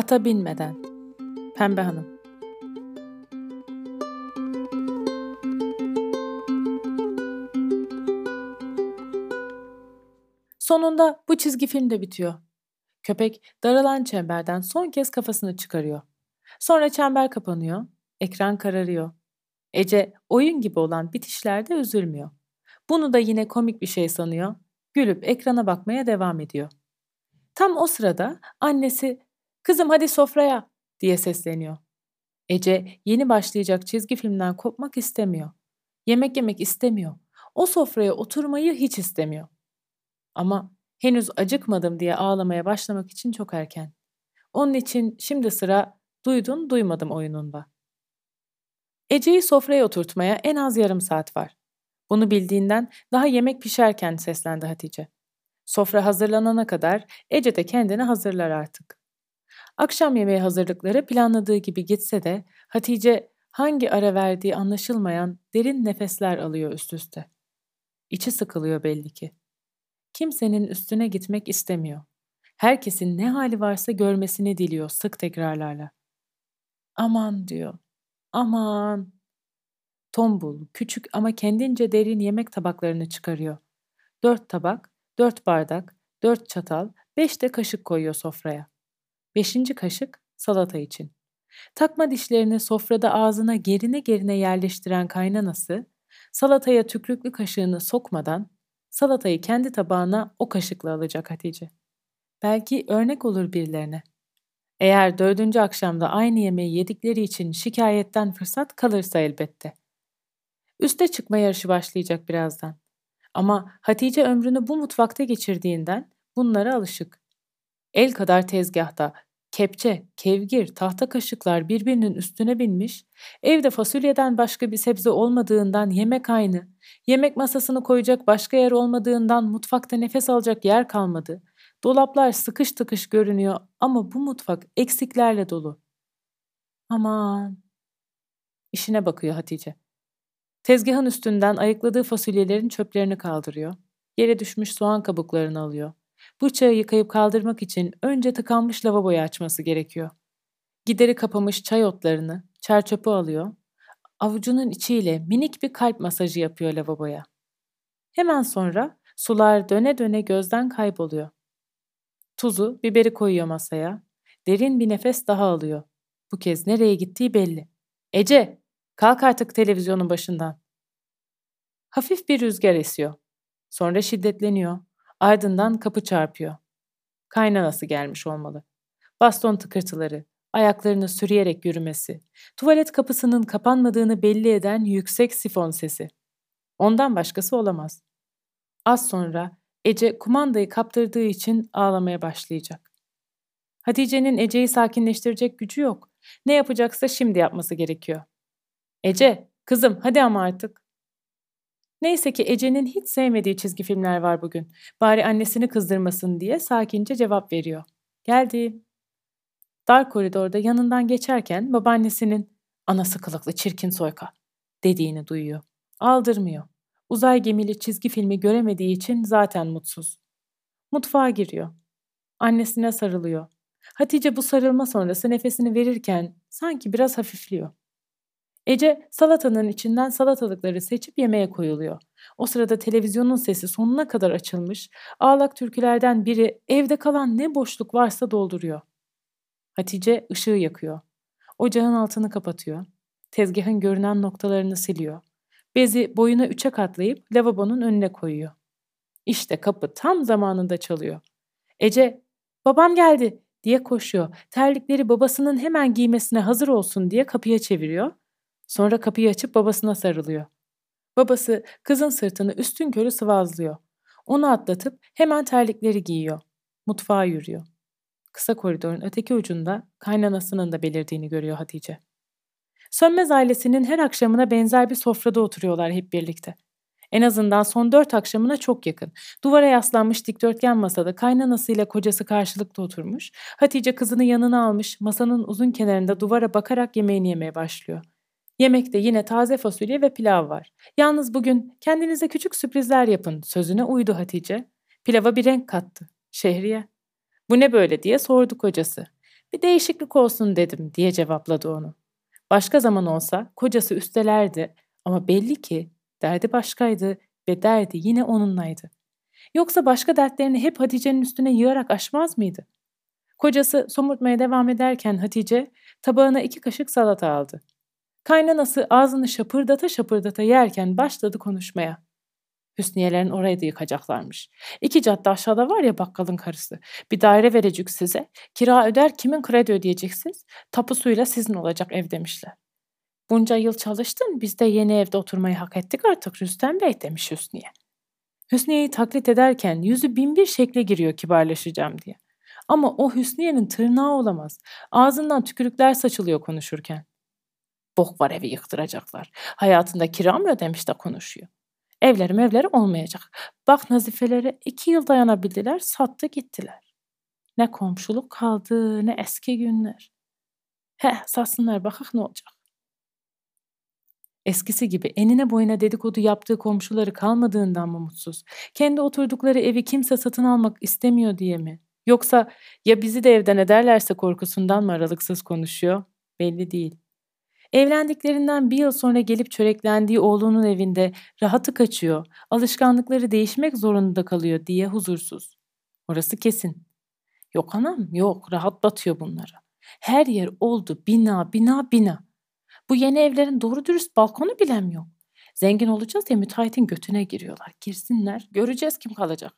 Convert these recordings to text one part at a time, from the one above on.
Ata binmeden. Pembe Hanım. Sonunda bu çizgi film de bitiyor. Köpek daralan çemberden son kez kafasını çıkarıyor. Sonra çember kapanıyor, ekran kararıyor. Ece oyun gibi olan bitişlerde üzülmüyor. Bunu da yine komik bir şey sanıyor. Gülüp ekrana bakmaya devam ediyor. Tam o sırada annesi "Kızım hadi sofraya." diye sesleniyor. Ece yeni başlayacak çizgi filmden kopmak istemiyor. Yemek yemek istemiyor. O sofraya oturmayı hiç istemiyor. Ama henüz acıkmadım diye ağlamaya başlamak için çok erken. Onun için şimdi sıra duydun duymadım oyununda. Ece'yi sofraya oturtmaya en az yarım saat var. Bunu bildiğinden daha yemek pişerken seslendi Hatice. Sofra hazırlanana kadar Ece de kendini hazırlar artık. Akşam yemeği hazırlıkları planladığı gibi gitse de Hatice hangi ara verdiği anlaşılmayan derin nefesler alıyor üst üste. İçi sıkılıyor belli ki. Kimsenin üstüne gitmek istemiyor. Herkesin ne hali varsa görmesini diliyor sık tekrarlarla. Aman diyor. Aman. Tombul, küçük ama kendince derin yemek tabaklarını çıkarıyor. Dört tabak, dört bardak, dört çatal, beş de kaşık koyuyor sofraya. Beşinci kaşık salata için. Takma dişlerini sofrada ağzına gerine gerine yerleştiren kaynanası, salataya tükrüklü kaşığını sokmadan salatayı kendi tabağına o kaşıkla alacak Hatice. Belki örnek olur birilerine. Eğer dördüncü akşamda aynı yemeği yedikleri için şikayetten fırsat kalırsa elbette. Üste çıkma yarışı başlayacak birazdan. Ama Hatice ömrünü bu mutfakta geçirdiğinden bunlara alışık. El kadar tezgahta kepçe, kevgir, tahta kaşıklar birbirinin üstüne binmiş, evde fasulyeden başka bir sebze olmadığından yemek aynı, yemek masasını koyacak başka yer olmadığından mutfakta nefes alacak yer kalmadı. Dolaplar sıkış tıkış görünüyor ama bu mutfak eksiklerle dolu. Aman. İşine bakıyor Hatice. Tezgahın üstünden ayıkladığı fasulyelerin çöplerini kaldırıyor. Yere düşmüş soğan kabuklarını alıyor. Bıçağı yıkayıp kaldırmak için önce tıkanmış lavaboyu açması gerekiyor. Gideri kapamış çay otlarını, çer çöpü alıyor. Avucunun içiyle minik bir kalp masajı yapıyor lavaboya. Hemen sonra sular döne döne gözden kayboluyor. Tuzu, biberi koyuyor masaya. Derin bir nefes daha alıyor. Bu kez nereye gittiği belli. Ece, kalk artık televizyonun başından. Hafif bir rüzgar esiyor. Sonra şiddetleniyor. Ardından kapı çarpıyor. Kaynanası gelmiş olmalı. Baston tıkırtıları, ayaklarını sürüyerek yürümesi, tuvalet kapısının kapanmadığını belli eden yüksek sifon sesi. Ondan başkası olamaz. Az sonra Ece kumandayı kaptırdığı için ağlamaya başlayacak. Hatice'nin Ece'yi sakinleştirecek gücü yok. Ne yapacaksa şimdi yapması gerekiyor. Ece, kızım hadi ama artık. Neyse ki Ece'nin hiç sevmediği çizgi filmler var bugün. Bari annesini kızdırmasın diye sakince cevap veriyor. Geldi. Dar koridorda yanından geçerken babaannesinin anası kılıklı çirkin soyka dediğini duyuyor. Aldırmıyor. Uzay gemili çizgi filmi göremediği için zaten mutsuz. Mutfağa giriyor. Annesine sarılıyor. Hatice bu sarılma sonrası nefesini verirken sanki biraz hafifliyor. Ece salatanın içinden salatalıkları seçip yemeğe koyuluyor. O sırada televizyonun sesi sonuna kadar açılmış, ağlak türkülerden biri evde kalan ne boşluk varsa dolduruyor. Hatice ışığı yakıyor. Ocağın altını kapatıyor. Tezgahın görünen noktalarını siliyor. Bezi boyuna üçe katlayıp lavabonun önüne koyuyor. İşte kapı tam zamanında çalıyor. Ece, babam geldi diye koşuyor. Terlikleri babasının hemen giymesine hazır olsun diye kapıya çeviriyor. Sonra kapıyı açıp babasına sarılıyor. Babası kızın sırtını üstün körü sıvazlıyor. Onu atlatıp hemen terlikleri giyiyor. Mutfağa yürüyor. Kısa koridorun öteki ucunda kaynanasının da belirdiğini görüyor Hatice. Sönmez ailesinin her akşamına benzer bir sofrada oturuyorlar hep birlikte. En azından son dört akşamına çok yakın. Duvara yaslanmış dikdörtgen masada kaynanasıyla kocası karşılıklı oturmuş. Hatice kızını yanına almış masanın uzun kenarında duvara bakarak yemeğini yemeye başlıyor. Yemekte yine taze fasulye ve pilav var. Yalnız bugün kendinize küçük sürprizler yapın sözüne uydu Hatice. Pilava bir renk kattı. Şehriye. Bu ne böyle diye sordu kocası. Bir değişiklik olsun dedim diye cevapladı onu. Başka zaman olsa kocası üstelerdi ama belli ki derdi başkaydı ve derdi yine onunlaydı. Yoksa başka dertlerini hep Hatice'nin üstüne yığarak aşmaz mıydı? Kocası somurtmaya devam ederken Hatice tabağına iki kaşık salata aldı. Kaynanası ağzını şapırdata şapırdata yerken başladı konuşmaya. Hüsniyelerin orayı da yıkacaklarmış. İki cadde aşağıda var ya bakkalın karısı. Bir daire verecek size. Kira öder kimin kredi ödeyeceksiniz? Tapusuyla sizin olacak ev demişler. Bunca yıl çalıştın biz de yeni evde oturmayı hak ettik artık Rüstem Bey demiş Hüsniye. Hüsniye'yi taklit ederken yüzü bin bir şekle giriyor kibarlaşacağım diye. Ama o Hüsniye'nin tırnağı olamaz. Ağzından tükürükler saçılıyor konuşurken. Bok var evi yıktıracaklar. Hayatında kira mı ödemiş de konuşuyor. Evleri olmayacak. Bak nazifeleri iki yıl dayanabildiler, sattı gittiler. Ne komşuluk kaldı, ne eski günler. He, satsınlar bakak ne olacak. Eskisi gibi enine boyuna dedikodu yaptığı komşuları kalmadığından mı mutsuz? Kendi oturdukları evi kimse satın almak istemiyor diye mi? Yoksa ya bizi de evden ederlerse korkusundan mı aralıksız konuşuyor? Belli değil. Evlendiklerinden bir yıl sonra gelip çöreklendiği oğlunun evinde rahatı kaçıyor, alışkanlıkları değişmek zorunda kalıyor diye huzursuz. Orası kesin. Yok anam, yok rahat batıyor bunlara. Her yer oldu bina, bina, bina. Bu yeni evlerin doğru dürüst balkonu bilen yok. Zengin olacağız diye müteahhitin götüne giriyorlar. Girsinler, göreceğiz kim kalacak.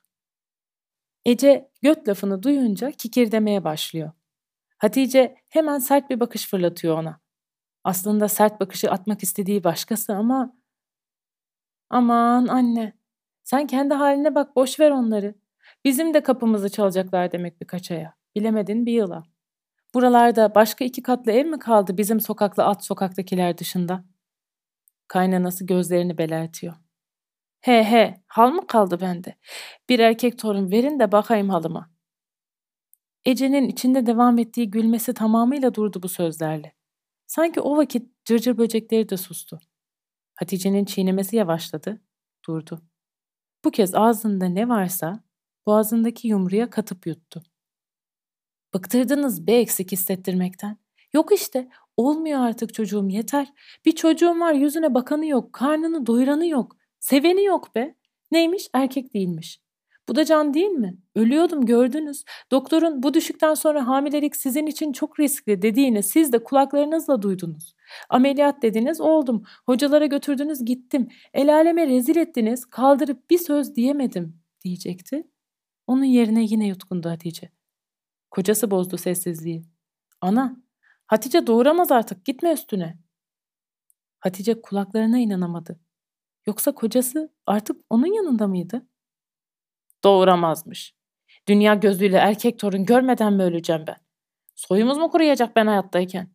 Ece göt lafını duyunca kikirdemeye başlıyor. Hatice hemen sert bir bakış fırlatıyor ona. Aslında sert bakışı atmak istediği başkası ama... Aman anne, sen kendi haline bak boş ver onları. Bizim de kapımızı çalacaklar demek birkaç aya. Bilemedin bir yıla. Buralarda başka iki katlı ev mi kaldı bizim sokaklı alt sokaktakiler dışında? Kaynanası gözlerini belertiyor. He he, hal mı kaldı bende? Bir erkek torun verin de bakayım halıma. Ece'nin içinde devam ettiği gülmesi tamamıyla durdu bu sözlerle. Sanki o vakit cırcır böcekleri de sustu. Hatice'nin çiğnemesi yavaşladı, durdu. Bu kez ağzında ne varsa boğazındaki yumruya katıp yuttu. Bıktırdınız be eksik hissettirmekten. Yok işte, olmuyor artık çocuğum yeter. Bir çocuğum var yüzüne bakanı yok, karnını doyuranı yok. Seveni yok be. Neymiş? Erkek değilmiş. Bu da can değil mi? Ölüyordum gördünüz. Doktorun bu düşükten sonra hamilelik sizin için çok riskli dediğini siz de kulaklarınızla duydunuz. Ameliyat dediniz oldum. Hocalara götürdünüz gittim. El aleme rezil ettiniz kaldırıp bir söz diyemedim diyecekti. Onun yerine yine yutkundu Hatice. Kocası bozdu sessizliği. Ana, Hatice doğuramaz artık gitme üstüne. Hatice kulaklarına inanamadı. Yoksa kocası artık onun yanında mıydı? Doğuramazmış. Dünya gözüyle erkek torun görmeden mi öleceğim ben? Soyumuz mu kuruyacak ben hayattayken?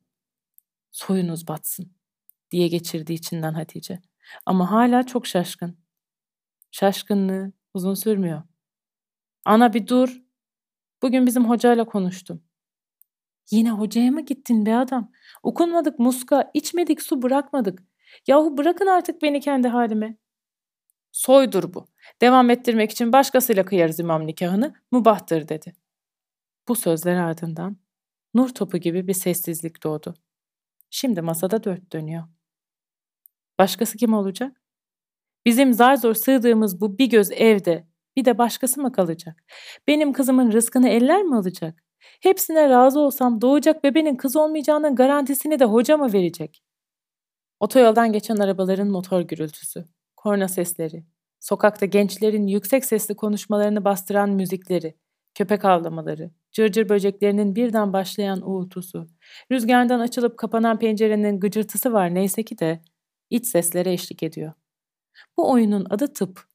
Soyunuz batsın diye geçirdi içinden Hatice. Ama hala çok şaşkın. Şaşkınlığı uzun sürmüyor. Ana bir dur. Bugün bizim hocayla konuştum. Yine hocaya mı gittin be adam? Okunmadık muska, içmedik su bırakmadık. Yahu bırakın artık beni kendi halime. Soydur bu. Devam ettirmek için başkasıyla kıyarız imam nikahını, mubahtır dedi. Bu sözler ardından nur topu gibi bir sessizlik doğdu. Şimdi masada dört dönüyor. Başkası kim olacak? Bizim zar zor sığdığımız bu bir göz evde bir de başkası mı kalacak? Benim kızımın rızkını eller mi alacak? Hepsine razı olsam doğacak bebenin kız olmayacağının garantisini de hoca mı verecek? Otoyoldan geçen arabaların motor gürültüsü, korna sesleri, sokakta gençlerin yüksek sesli konuşmalarını bastıran müzikleri, köpek avlamaları, cırcır böceklerinin birden başlayan uğultusu, rüzgardan açılıp kapanan pencerenin gıcırtısı var neyse ki de iç seslere eşlik ediyor. Bu oyunun adı tıp.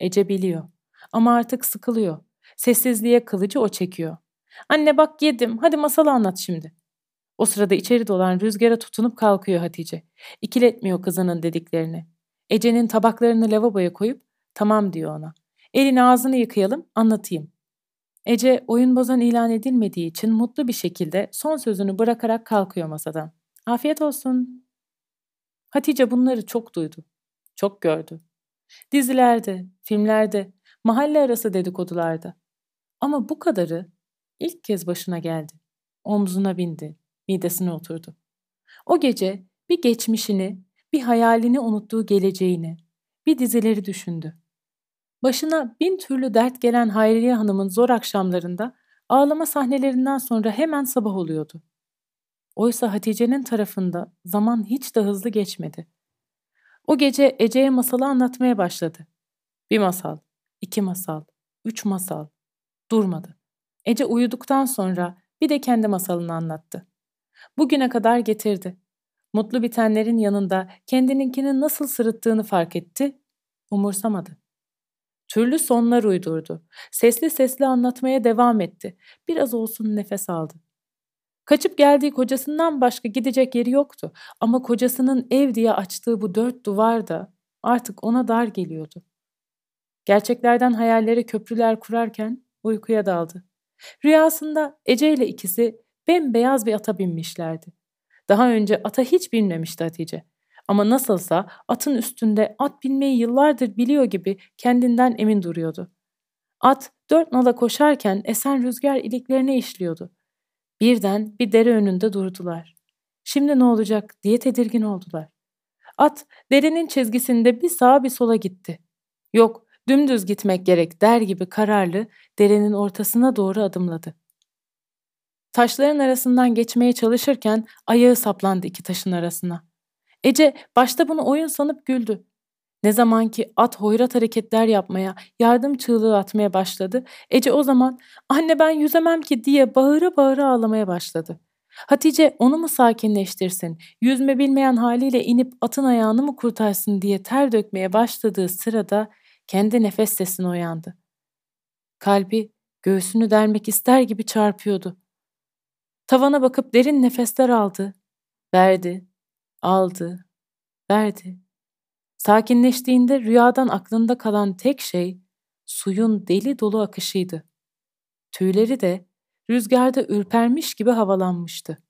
Ece biliyor. Ama artık sıkılıyor. Sessizliğe kılıcı o çekiyor. Anne bak yedim. Hadi masalı anlat şimdi. O sırada içeri dolan rüzgara tutunup kalkıyor Hatice. İkiletmiyor kızının dediklerini. Ece'nin tabaklarını lavaboya koyup tamam diyor ona. Elini ağzını yıkayalım anlatayım. Ece oyun bozan ilan edilmediği için mutlu bir şekilde son sözünü bırakarak kalkıyor masadan. Afiyet olsun. Hatice bunları çok duydu. Çok gördü. Dizilerde, filmlerde, mahalle arası dedikodularda. Ama bu kadarı ilk kez başına geldi. omzuna bindi, midesine oturdu. O gece bir geçmişini, bir hayalini unuttuğu geleceğini, bir dizileri düşündü. Başına bin türlü dert gelen Hayriye Hanım'ın zor akşamlarında ağlama sahnelerinden sonra hemen sabah oluyordu. Oysa Hatice'nin tarafında zaman hiç de hızlı geçmedi. O gece Ece'ye masalı anlatmaya başladı. Bir masal, iki masal, üç masal. Durmadı. Ece uyuduktan sonra bir de kendi masalını anlattı. Bugüne kadar getirdi. Mutlu bitenlerin yanında kendininkini nasıl sırıttığını fark etti, umursamadı. Türlü sonlar uydurdu. Sesli sesli anlatmaya devam etti. Biraz olsun nefes aldı. Kaçıp geldiği kocasından başka gidecek yeri yoktu. Ama kocasının ev diye açtığı bu dört duvar da artık ona dar geliyordu. Gerçeklerden hayallere köprüler kurarken uykuya daldı. Rüyasında Ece ile ikisi bembeyaz bir ata binmişlerdi. Daha önce ata hiç binmemişti Hatice. Ama nasılsa atın üstünde at binmeyi yıllardır biliyor gibi kendinden emin duruyordu. At dört nala koşarken esen rüzgar iliklerine işliyordu. Birden bir dere önünde durdular. Şimdi ne olacak diye tedirgin oldular. At derenin çizgisinde bir sağa bir sola gitti. Yok dümdüz gitmek gerek der gibi kararlı derenin ortasına doğru adımladı. Taşların arasından geçmeye çalışırken ayağı saplandı iki taşın arasına. Ece başta bunu oyun sanıp güldü. Ne zaman ki at hoyrat hareketler yapmaya, yardım çığlığı atmaya başladı, Ece o zaman anne ben yüzemem ki diye bağıra bağıra ağlamaya başladı. Hatice onu mu sakinleştirsin, yüzme bilmeyen haliyle inip atın ayağını mı kurtarsın diye ter dökmeye başladığı sırada kendi nefes sesine uyandı. Kalbi göğsünü delmek ister gibi çarpıyordu. Tavana bakıp derin nefesler aldı, verdi, aldı, verdi. Sakinleştiğinde rüyadan aklında kalan tek şey suyun deli dolu akışıydı. Tüyleri de rüzgarda ürpermiş gibi havalanmıştı.